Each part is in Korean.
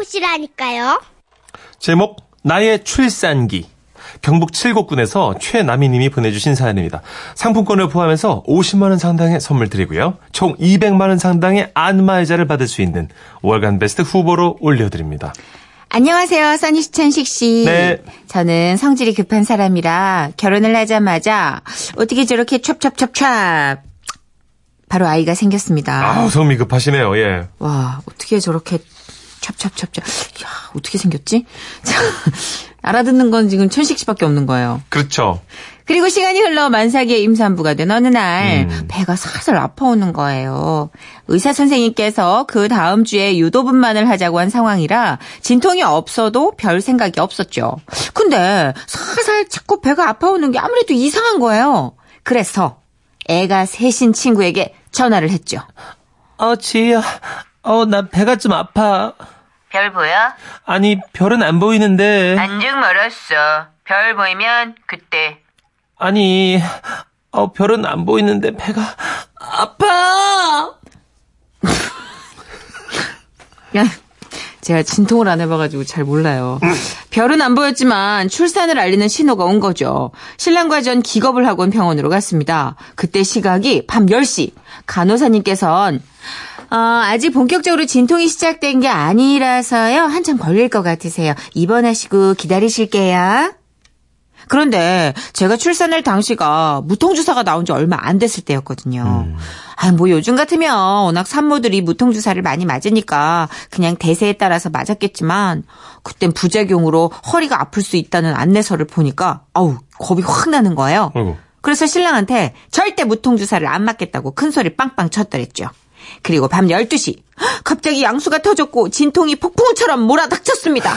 알아보시라니까요. 제목 나의 출산기 경북 칠곡군에서 최남희님이 보내주신 사연입니다. 상품권을 포함해서 50만 원 상당의 선물 드리고요. 총 200만 원 상당의 안마의자를 받을 수 있는 월간 베스트 후보로 올려드립니다. 안녕하세요, 써니 시천식 씨. 네. 저는 성질이 급한 사람이라 결혼을 하자마자 어떻게 저렇게 찹찹찹찹 바로 아이가 생겼습니다. 아우 성미 급하시네요. 예. 와, 어떻게 저렇게 찹찹찹찹. 야, 어떻게 생겼지? 자, 알아듣는 건 지금 천식 씨밖에 없는 거예요. 그렇죠. 그리고 시간이 흘러 만삭의 임산부가 된 어느 날 음. 배가 살살 아파오는 거예요. 의사 선생님께서 그 다음 주에 유도분만을 하자고 한 상황이라 진통이 없어도 별 생각이 없었죠. 근데 살살 자꾸 배가 아파오는 게 아무래도 이상한 거예요. 그래서 애가 셋인 친구에게 전화를 했죠. 어 지희야. 어 나 배가 좀 아파. 별 보여? 아니 별은 안 보이는데. 안중 멀었어. 별 보이면 그때 아니 어 별은 안 보이는데 배가 아파. 야, 제가 진통을 안 해봐가지고 잘 몰라요. 별은 안 보였지만 출산을 알리는 신호가 온 거죠. 신랑과 전 기겁을 하고 온 병원으로 갔습니다. 그때 시각이 밤 10시. 간호사님께선 어, 아직 본격적으로 진통이 시작된 게 아니라서요. 한참 걸릴 것 같으세요. 입원하시고 기다리실게요. 그런데 제가 출산할 당시가 무통주사가 나온 지 얼마 안 됐을 때였거든요. 아, 뭐 요즘 같으면 워낙 산모들이 무통주사를 많이 맞으니까 그냥 대세에 따라서 맞았겠지만 그땐 부작용으로 허리가 아플 수 있다는 안내서를 보니까 아우 겁이 확 나는 거예요. 아이고. 그래서 신랑한테 절대 무통주사를 안 맞겠다고 큰 소리 빵빵 쳤더랬죠. 그리고 밤 12시 갑자기 양수가 터졌고 진통이 폭풍처럼 몰아닥쳤습니다.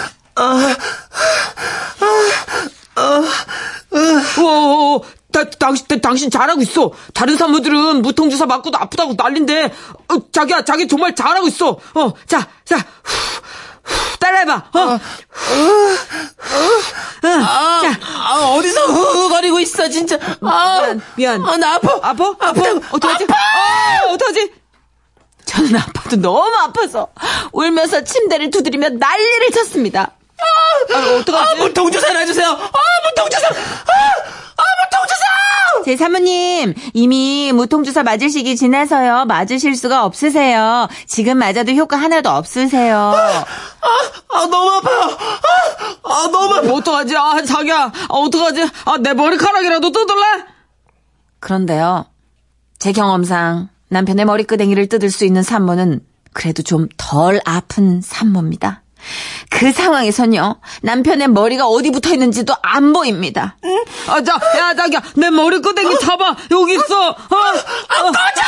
어, 다, 당신, 다, 당신 잘하고 있어. 다른 산모들은 무통주사 맞고도 아프다고 난린데, 어, 자기야, 자기 정말 잘하고 있어. 어, 자, 자, 후, 후, 따라해봐. 어, 자, 아, 어디서 후거리고 있어, 진짜. 아, 미안, 미안. 아, 나 아파. 아파? 아파? 어떡하지? 아, 어떡하지? 저는 아파도 너무 아파서 울면서 침대를 두드리며 난리를 쳤습니다. 아, 어떡하지? 아, 무통주사 놔주세요. 아, 무통주사. 아, 아, 무통주사. 제 사모님, 이미 무통주사 맞을 시기 지나서요. 맞으실 수가 없으세요. 지금 맞아도 효과 하나도 없으세요. 아, 너무 아파요. 아, 아 너무 아파. 어떡하지? 아, 자기야. 아, 어떡하지? 아, 내 머리카락이라도 뜯을래? 그런데요. 제 경험상 남편의 머리끄댕이를 뜯을 수 있는 산모는 그래도 좀 덜 아픈 산모입니다. 그 상황에선요. 남편의 머리가 어디 붙어 있는지도 안 보입니다. 아, 자, 야, 자기야, 내 머리끄댕이 잡아. 여기 있어. 어, 아, 꺼져!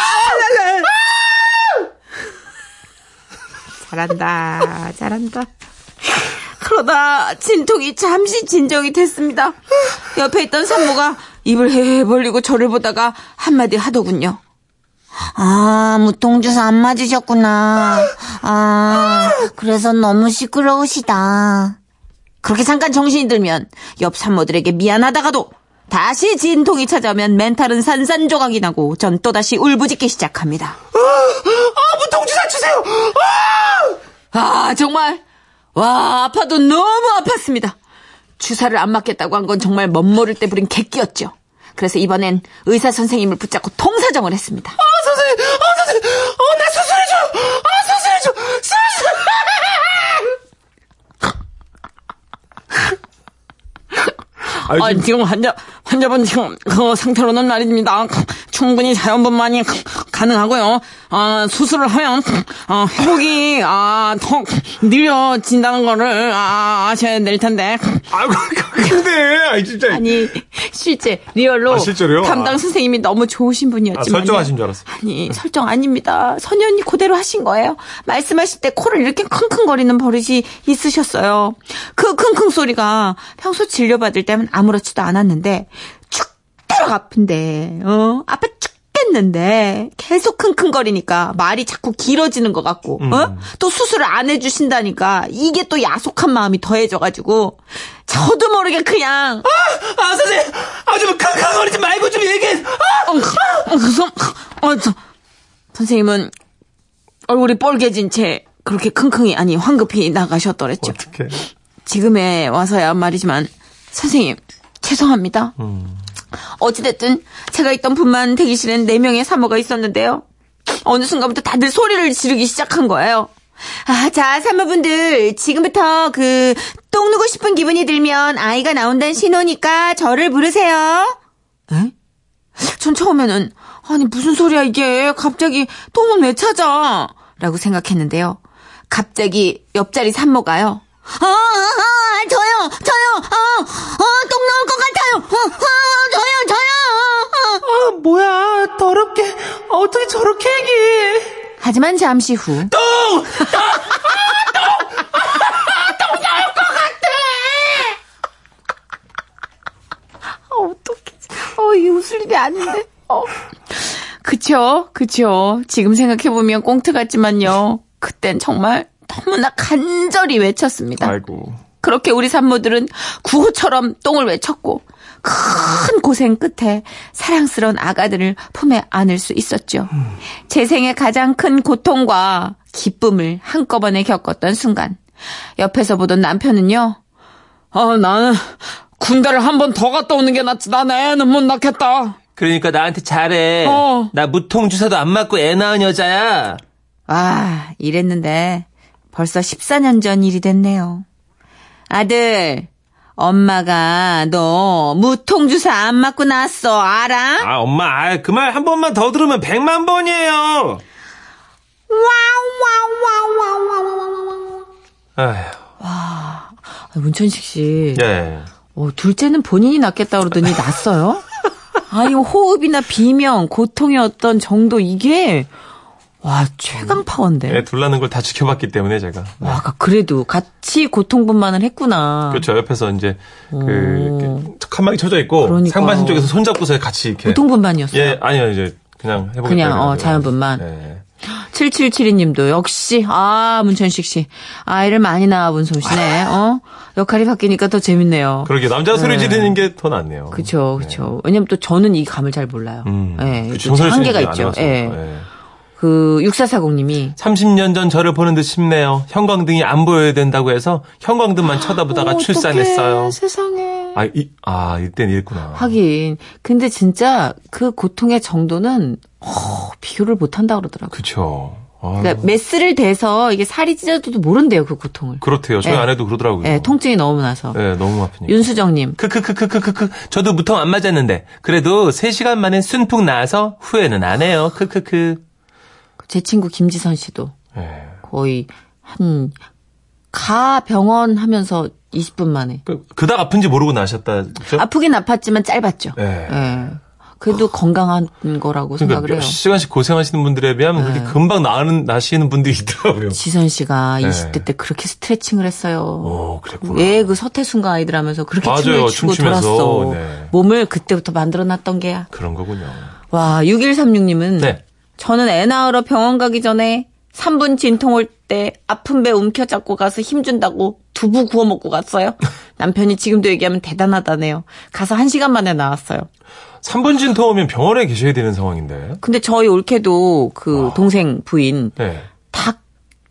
잘한다. 잘한다. 그러다 진통이 잠시 진정이 됐습니다. 옆에 있던 산모가 입을 헤헤 벌리고 저를 보다가 한마디 하더군요. 아, 무통주사 안 맞으셨구나. 아, 그래서 너무 시끄러우시다. 그렇게 잠깐 정신이 들면 옆 산모들에게 미안하다가도 다시 진통이 찾아오면 멘탈은 산산조각이 나고 전 또다시 울부짖기 시작합니다. 아, 무통주사 주세요! 아, 정말. 와, 아파도 너무 아팠습니다. 주사를 안 맞겠다고 한 건 정말 멋모를 때 부린 객기였죠. 그래서 이번엔 의사 선생님을 붙잡고 통사정을 했습니다. 아, 선생님! 어, 나 수술해줘! 아, 수술해줘! 수술! 아, 지금 환자, 환자분 지금 그 상태로는 말입니다. 충분히 자연분만이 가능하고요. 아, 수술을 하면 아, 회복이 아, 더 느려진다는 거를 아, 아셔야 될 텐데. 아이고 근데 아이 진짜. 아니, 실제, 리얼로. 아, 실제로요? 담당 아. 선생님이 너무 좋으신 아, 분이었지만. 설정하신 줄 알았어. 아니, 설정 아닙니다. 선현이 그대로 하신 거예요. 말씀하실 때 코를 이렇게 킁킁거리는 버릇이 있으셨어요. 그 킁킁 소리가 평소 진료받을 때는 아무렇지도 않았는데, 죽도록 아픈데, 어? 아파 죽겠는데, 계속 킁킁거리니까 말이 자꾸 길어지는 것 같고, 어? 또 수술을 안 해주신다니까, 이게 또 야속한 마음이 더해져가지고, 저도 모르게 그냥, 아, 선생님! 아, 좀 킁킁거리지 말고 좀 얘기해! 아! 어, 그 선, 어, 저, 선생님은 얼굴이 뻘개진 채 그렇게 킁킁이 아니 황급히 나가셨더랬죠. 어떻게? 지금에 와서야 말이지만 선생님 죄송합니다. 어찌됐든 제가 있던 분만 대기실엔 4명의 사모가 있었는데요. 어느 순간부터 다들 소리를 지르기 시작한 거예요. 아, 자, 사모분들, 지금부터 그, 똥 누고 싶은 기분이 들면 아이가 나온다는 신호니까 저를 부르세요. 에? 전 처음에는, 아니, 무슨 소리야, 이게. 갑자기 똥은 왜 찾아? 라고 생각했는데요. 갑자기 옆자리 산모가요. 아, 어떻게 저렇게 얘기해. 하지만 잠시 후. 똥! 아, 어떡해. 어, 이 웃을 일이 아닌데. 어. 그쵸, 그쵸. 지금 생각해보면 꽁트 같지만요. 그땐 정말 너무나 간절히 외쳤습니다. 아이고. 그렇게 우리 산모들은 구호처럼 똥을 외쳤고, 큰 고생 끝에 사랑스러운 아가들을 품에 안을 수 있었죠. 제 생의 가장 큰 고통과 기쁨을 한꺼번에 겪었던 순간, 옆에서 보던 남편은요, 아, 나는 군대를 한 번 더 갔다 오는 게 낫지. 난 애는 못 낳겠다. 그러니까 나한테 잘해. 어. 나 무통 주사도 안 맞고 애 낳은 여자야. 아, 이랬는데 벌써 14년 전 일이 됐네요. 아들, 엄마가 너 무통주사 안 맞고 났어, 알아? 아, 엄마, 아, 그말 한 번만 더 들으면 백만 번이에요. 아휴, 아, 문천식 씨, 예. 어, 둘째는 본인이 낳겠다 그러더니 났어요? 아니, 호흡이나 비명, 고통의 어떤 정도, 이게, 와, 최강 파워인데. 애둘 낳는 걸 다 지켜봤기 때문에 제가. 네. 와, 그래도 같이 고통분만을 했구나. 그렇죠. 옆에서 이제 그 칸막이 쳐져 있고 그러니까. 상반신 쪽에서 손잡고서 같이 이렇게. 고통분만이었어요. 예, 아니요 이제 그냥 해보겠다. 그냥, 어. 자연분만. 예. 7772님도 역시 아 문천식 씨 아이를 많이 낳아본 솜씨네 어 역할이 바뀌니까 더 재밌네요 그러게 남자 소리 네. 지르는 게더 낫네요. 그쵸 그쵸 왜냐면 또 저는 이 감을 잘 몰라요 음. 그 정선희 한계가 있죠 안 예. 예. 그 6440님이 30년 전 저를 보는 듯 싶네요. 형광등이 안 보여야 된다고 해서 형광등만 쳐다보다가 출산했어요. 세상에 아, 이, 아, 이땐 이랬구나. 하긴 근데 진짜 그 고통의 정도는 어, 비교를 못 한다 그러더라고요 그쵸. 아, 그러니까 메스를 대서 이게 살이 찢어져도 모른대요 그 고통을 그렇대요. 저희 예. 아내도 그러더라고요. 예 통증이 너무 나서 예, 너무 아프니까. 윤수정님 크크크크크크크. 저도 무통 안 맞았는데. 그래도 3 시간 만에 순풍 나와서 후회는 안 해요. 크크크. 제 친구 김지선 씨도 예. 거의 한 가 병원 하면서 20분 만에 그, 그닥 아픈지 모르고 나셨다죠? 아프긴 아팠지만 짧았죠. 예. 예. 그래도 건강한 거라고 그러니까 생각을 몇 해요. 시간씩 고생하시는 분들에 비하면 그렇게 금방 나는, 나시는 분들이 있더라고요. 지선 씨가 네. 20대 때 그렇게 스트레칭을 했어요. 오, 그랬구나. 왜 그 서태순과 아이들 하면서 그렇게 맞아요. 춤을 추고. 돌았어. 네. 몸을 그때부터 만들어 놨던 게야. 그런 거군요. 와, 6136님은 네. 저는 애 낳으러 병원 가기 전에 3분 진통 올 때 아픈 배 움켜잡고 가서 힘준다고 두부 구워 먹고 갔어요. 남편이 지금도 얘기하면 대단하다네요. 가서 1시간 만에 나왔어요. 3분 진통 오면 병원에 계셔야 되는 상황인데. 근데 저희 올케도 그 동생 부인 네. 닭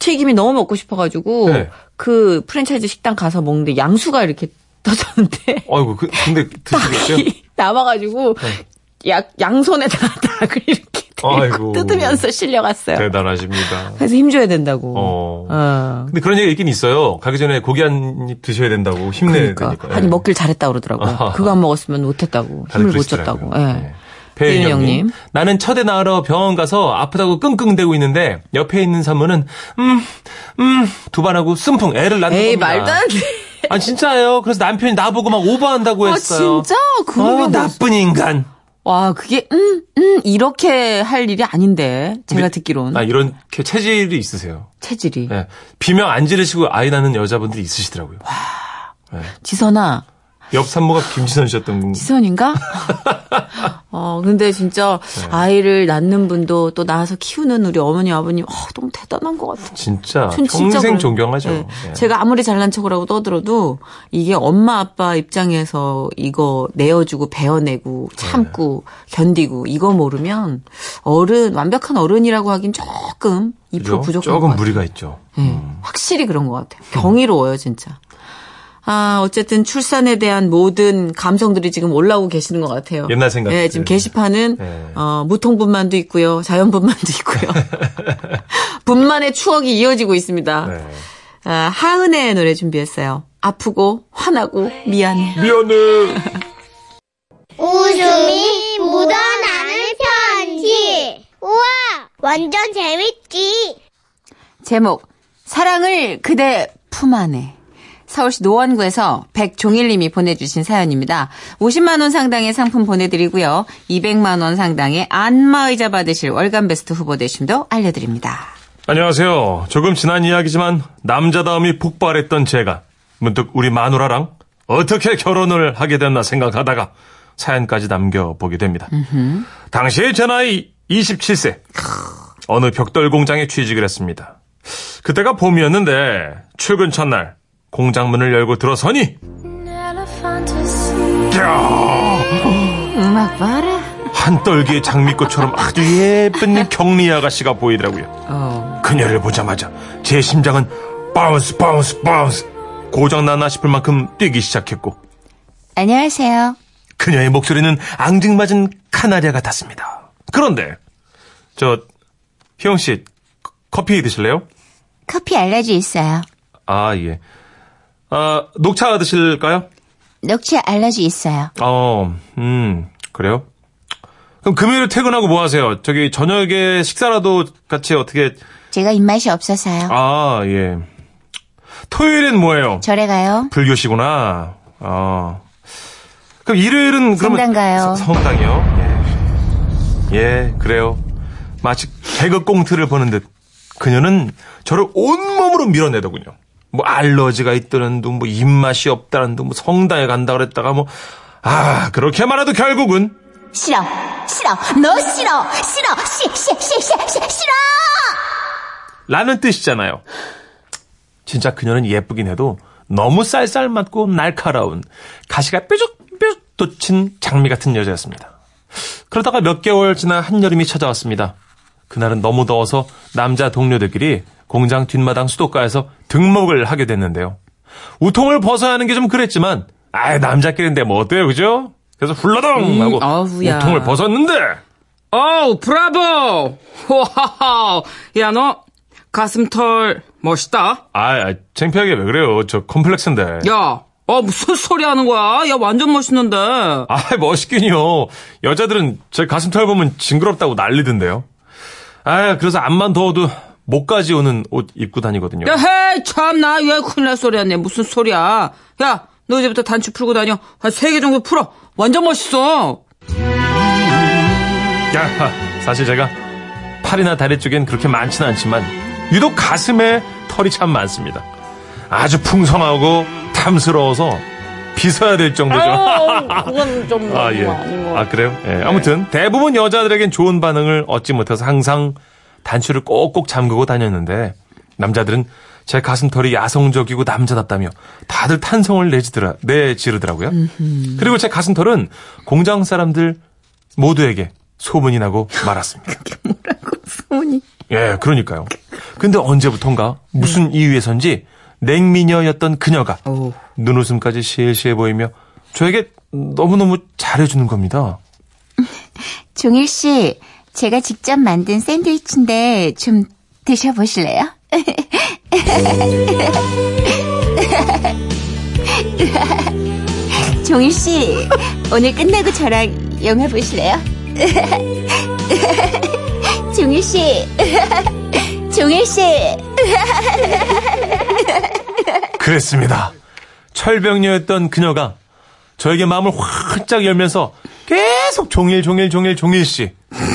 튀김이 너무 먹고 싶어가지고 네. 그 프랜차이즈 식당 가서 먹는데 양수가 이렇게 떠졌는데 아이고, 그, 근데 드시겠죠? 남아가지고 양, 양손에다가 닭을 이렇게 아이고. 뜯으면서 실려갔어요. 대단하십니다. 그래서 힘줘야 된다고. 어. 어. 근데 그런 얘기가 있긴 있어요. 가기 전에 고기 한 입 드셔야 된다고 힘내야 그러니까. 아니 예. 먹길 잘했다 그러더라고. 아하. 그거 안 먹었으면 못했다고. 힘을 못. 줬다고. 예. 네. 배은영님, 배은영님. 나는 첫애 낳으러 병원 가서 아프다고 끙끙대고 있는데 옆에 있는 사모는 음, 음, 두발하고 쓴풍 애를 낳는 에이 겁니다. 말도 안 돼. 아 진짜예요. 그래서 남편이 나보고 막 오버한다고 아 했어요. 진짜? 그거 어, 뭐- 나쁜 인간. 와 그게 음, 음 이렇게 할 일이 아닌데 제가 근데- 듣기로는 아 이렇게 체질이 있으세요. 체질이. 예. 비명 안 지르시고 아이 낳는 여자분들이 있으시더라고요. 지선아 옆 산모가 김지선 씨였던 건. 지선인가? 어, 근데 진짜 네. 아이를 낳는 분도 또 낳아서 키우는 우리 어머니, 아버님, 어, 너무 대단한 것 같아요. 진짜 전 진짜 평생 그래요. 존경하죠. 네. 예. 제가 아무리 잘난 척을 하고 떠들어도 이게 엄마 아빠 입장에서 이거 내어주고 배워내고 참고 견디고 이거 모르면 어른 완벽한 어른이라고 하긴 조금 2% 그죠? 부족한 것 조금 같아요. 무리가 있죠. 네, 확실히 그런 것 같아요. 경이로워요 진짜. 아, 어쨌든 출산에 대한 모든 감성들이 지금 올라오고 계시는 것 같아요. 옛날 생각들. 네, 지금 게시판은 네. 어, 무통분만도 있고요, 자연분만도 있고요. 분만의 추억이 이어지고 있습니다. 네. 아, 하은의 노래 준비했어요. 아프고 화나고 미안해. 미안해. 웃음이 묻어나는 편지. 우와, 완전 재밌지. 제목 사랑을 그대 품 안에. 서울시 노원구에서 백종일님이 보내주신 사연입니다. 50만 원 상당의 상품 보내드리고요. 200만 원 상당의 안마의자 받으실 월간 베스트 후보 되심도 알려드립니다. 안녕하세요. 조금 지난 이야기지만 남자다움이 폭발했던 제가 문득 우리 마누라랑 어떻게 결혼을 하게 됐나 생각하다가 사연까지 남겨보게 됩니다. 당시에 제 나이 27세. 어느 벽돌 공장에 취직을 했습니다. 그때가 봄이었는데 출근 첫날 공장 문을 열고 들어서니 음악 봐라. 한떨기의 장미꽃처럼 아주 예쁜 경리 아가씨가 보이더라고요. 어. 그녀를 보자마자 제 심장은 bounce bounce bounce 고장나나 싶을 만큼 뛰기 시작했고 안녕하세요. 그녀의 목소리는 앙증맞은 카나리아 같았습니다. 그런데 저 희영 씨 커- 커피 드실래요? 커피 알러지 있어요. 아 예. 아 녹차 드실까요? 녹차 알러지 있어요. 어, 음 그래요? 그럼 금요일 퇴근하고 뭐 하세요? 저기 저녁에 식사라도 같이 어떻게 제가 입맛이 없어서요. 아 예. 토요일엔 뭐예요? 절에 가요. 불교시구나. 아. 그럼 일요일은 그러면 성당 가요. 서- 성당이요? 예. 예, 그래요. 마치 개그 꽁트를 보는 듯 그녀는 저를 온몸으로 밀어내더군요. 뭐 알러지가 있다는 둥, 뭐 입맛이 없다는 둥, 뭐 성당에 간다 그랬다가 뭐 아, 그렇게 말해도 결국은 싫어, 싫어, 너 싫어, 싫어, 시, 시, 시, 시, 시, 싫어! 라는 뜻이잖아요. 진짜 그녀는 예쁘긴 해도 너무 쌀쌀 맞고 날카로운 가시가 뾰족뾰족 돋친 장미 같은 여자였습니다. 그러다가 몇 개월 지나 한여름이 찾아왔습니다. 그날은 너무 더워서 남자 동료들끼리 공장 뒷마당 수도가에서 등목을 하게 됐는데요. 우통을 벗어야 하는 게 좀 그랬지만, 아 남자끼리인데 뭐 어때요, 그죠? 그래서 훌러덩 하고 음, 어후야. 우통을 벗었는데, 어우, 브라보! 와하하! 야, 너, 가슴털, 멋있다. 아, 아 창피하게 왜 그래요? 저 컴플렉스인데. 야, 어, 무슨 소리 하는 거야? 야, 완전 멋있는데. 아, 멋있긴요. 여자들은 제 가슴털 보면 징그럽다고 난리던데요. 아, 그래서 암만 더워도 목까지 오는 옷 입고 다니거든요. 야, 헤이, 참나, 왜 큰일 날 소리 하네. 무슨 소리야. 야, 너 이제부터 단추 풀고 다녀. 한 세 개 정도 풀어. 완전 멋있어. 야, 사실 제가 팔이나 다리 쪽엔 그렇게 많지는 않지만 유독 가슴에 털이 참 많습니다. 아주 풍성하고 탐스러워서 빗어야 될 정도죠. 그건 좀 아, 예. 아, 그래요? 예. 아무튼, 대부분 여자들에겐 좋은 반응을 얻지 못해서 항상 단추를 꼭꼭 잠그고 다녔는데, 남자들은 제 가슴털이 야성적이고 남자답다며 다들 탄성을 내지더라, 내지르더라고요. 그리고 제 가슴털은 공장 사람들 모두에게 소문이 나고 말았습니다. 소문이. 예, 그러니까요. 근데 언제부턴가 무슨 이유에선지 냉미녀였던 그녀가 오. 눈웃음까지 시시해 보이며 저에게 너무너무 잘해주는 겁니다. 종일 씨, 제가 직접 만든 샌드위치인데 좀 드셔보실래요? 종일 씨, 오늘 끝나고 저랑 영화 보실래요? 종일 씨, 종일 씨. 그랬습니다. 철벽녀였던 그녀가 저에게 마음을 활짝 열면서 계속 종일 종일 종일 종일 씨.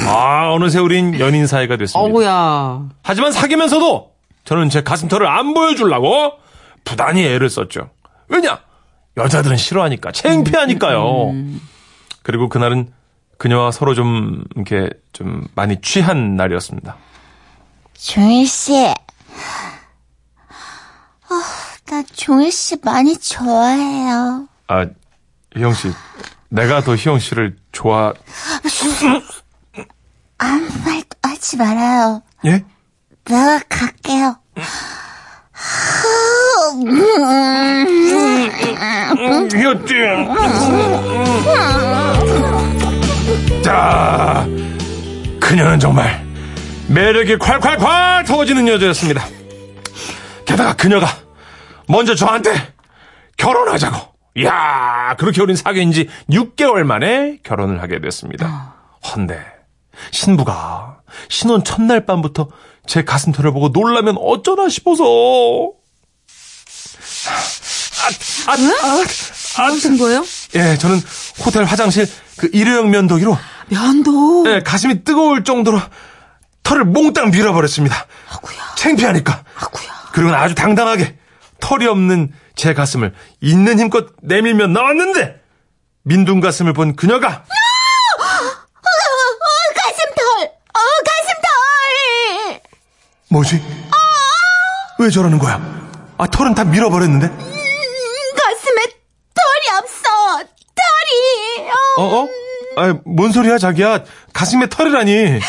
아 어느새 우린 연인 사이가 됐습니다. 어구야. 하지만 사귀면서도 저는 제 가슴털을 안 보여주려고 부단히 애를 썼죠. 왜냐? 여자들은 싫어하니까 창피하니까요. 그리고 그날은 그녀와 서로 좀 이렇게 좀 많이 취한 날이었습니다. 종일 씨. 어, 나 종일 씨 많이 좋아해요. 아, 희영 씨, 내가 더 희영 씨를 좋아 아무 말도 하지 말아요. 예? 내가 갈게요. 희영씨. 자, 그녀는 정말 매력이 콸콸콸 터지는 여자였습니다. 게다가 그녀가 먼저 저한테 결혼하자고. 이야, 그렇게 우린 사귄 지 6개월 만에 결혼을 하게 됐습니다. 헌데, 신부가 신혼 첫날 밤부터 제 가슴털을 보고 놀라면 어쩌나 싶어서. 아, 아, 아, 아, 무슨 거예요? 예, 저는 호텔 화장실 그 일회용 면도기로 면도. 예, 가슴이 뜨거울 정도로 털을 몽땅 밀어버렸습니다. 아구야. 창피하니까. 아구야. 그리고 아주 당당하게 털이 없는 제 가슴을 있는 힘껏 내밀며 나왔는데 민둥 가슴을 본 그녀가 어, 가슴털! 어, 가슴털! 뭐지? 왜 저러는 거야? 아 털은 다 밀어버렸는데? 음, 가슴에 털이 없어! 털이! 어. 어 어? 아 뭔 소리야 자기야? 가슴에 털이라니?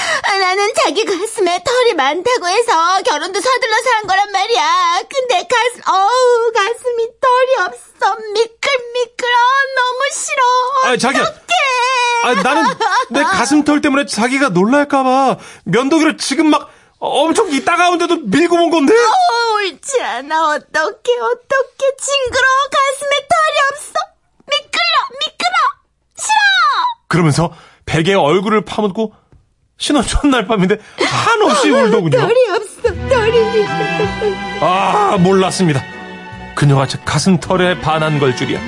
아, 나는 자기 가슴에 털이 많다고 해서 결혼도 서둘러서 한 거란 말이야. 근데 가슴, 어우, 가슴이 털이 없어. 미끌미끌어. 너무 싫어. 아 자기야. 어떡해. 아 나는 내 가슴 털 때문에 자기가 놀랄까봐 면도기를 지금 막 엄청 이 따가운데도 밀고 온 건데? 어, 옳지 않아. 어떡해, 어떡해. 징그러워. 가슴에 털이 없어. 미끌려, 미끌어. 싫어. 그러면서 베개에 얼굴을 파묻고 신혼 첫날 밤인데 한없이 울더군요. 털이 없어. 털이. 아 몰랐습니다. 그녀가 제 가슴털에 반한 걸 줄이야.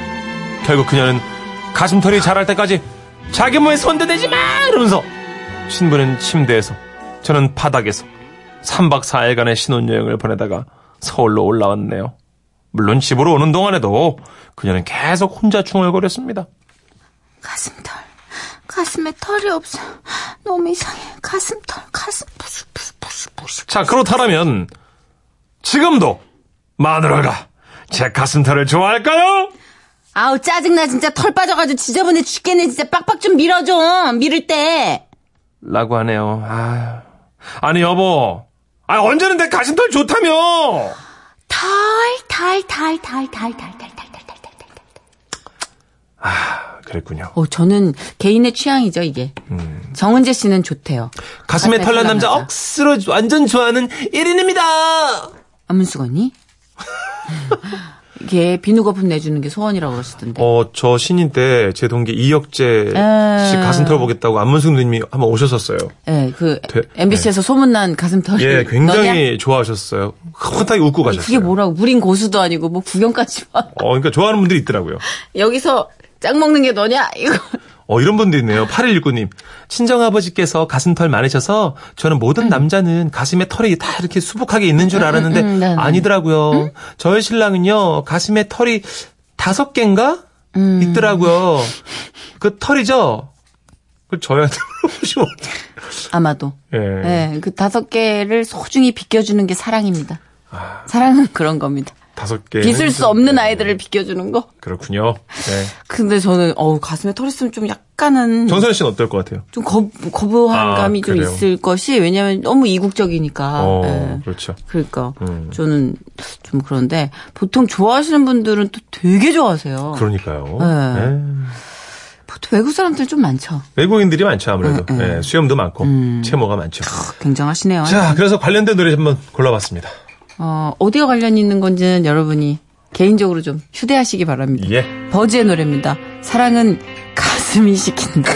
결국 그녀는 가슴털이 자랄 때까지 자기 몸에 손대대지 마! 이러면서 신부는 침대에서 저는 바닥에서 3박 4일간의 신혼여행을 보내다가 서울로 올라왔네요. 물론 집으로 오는 동안에도 그녀는 계속 혼자 중얼거렸습니다. 가슴털. 가슴에 털이 없어. 너무 이상해. 가슴 털, 가슴 부스부스부스부스. 자, 그렇다면 지금도 마누라가 제 가슴 털을 좋아할까요? 아우, 짜증나, 진짜. 털 빠져가지고 지저분해 죽겠네. 진짜 빡빡 좀 밀어줘. 밀을 때. 라고 하네요. 아, 아니 여보, 아 언제는 내 가슴털 좋다며? 털, 털, 털, 털, 털, 털, 털, 털, 털, 털, 털, 털. 아, 그랬군요. 어, 저는 개인의 취향이죠, 이게. 정은재 씨는 좋대요. 가슴에 털난 남자 남자. 억수로 완전 좋아하는 1인입니다. 안문숙 언니? 이게 비누 거품 내주는 게 소원이라고 그러시던데. 어, 저 신인 때 제 동기 이혁재 씨 에. 가슴 털 보겠다고 안문숙 누님이 한번 오셨었어요. 예, 그 되- MBC에서 소문난 가슴 털. 예, 너냐? 굉장히 좋아하셨어요. 혼탁히 웃고 가셨어요. 그게 뭐라고 무린 고수도 아니고 뭐 구경까지 와. 어, 그러니까 좋아하는 분들이 있더라고요. 여기서 짝 먹는 게 너냐? 이거. 어, 이런 분도 있네요. 8119님. 친정아버지께서 가슴털 많으셔서 저는 모든 남자는 가슴에 털이 다 이렇게 수북하게 있는 줄 알았는데 음, 네, 네. 아니더라고요. 저희 신랑은요, 가슴에 털이 다섯 개인가? 음. 있더라고요. 그 털이죠? 그 저희한테 물어보시면. 아마도. 예. 예, 그 다섯 개를 소중히 비껴주는 게 사랑입니다. 아. 사랑은 그런 겁니다. 다섯 개. 빚을 수 없는 아이들을 비껴주는 거. 그렇군요. 네. 근데 저는 어우 가슴에 털 있으면 좀 약간은 정선 씨는 어떨 것 같아요? 좀 거, 거부한 아, 감이 좀 그래요? 있을 것이 왜냐하면 너무 이국적이니까. 어, 예. 그렇죠. 그러니까 음. 저는 좀 그런데 보통 좋아하시는 분들은 또 되게 좋아하세요. 그러니까요. 네. 네. 보통 외국 사람들 좀 많죠. 외국인들이 많죠, 아무래도. 음, 음. 네, 수염도 많고, 채모가 많죠. 굉장하시네요. 자, 그래서 관련된 노래 한번 골라봤습니다. 어, 어디가 관련이 있는 건지는 여러분이 개인적으로 좀 휴대하시기 바랍니다. 예. 버즈의 노래입니다. 사랑은 가슴이 시킨다.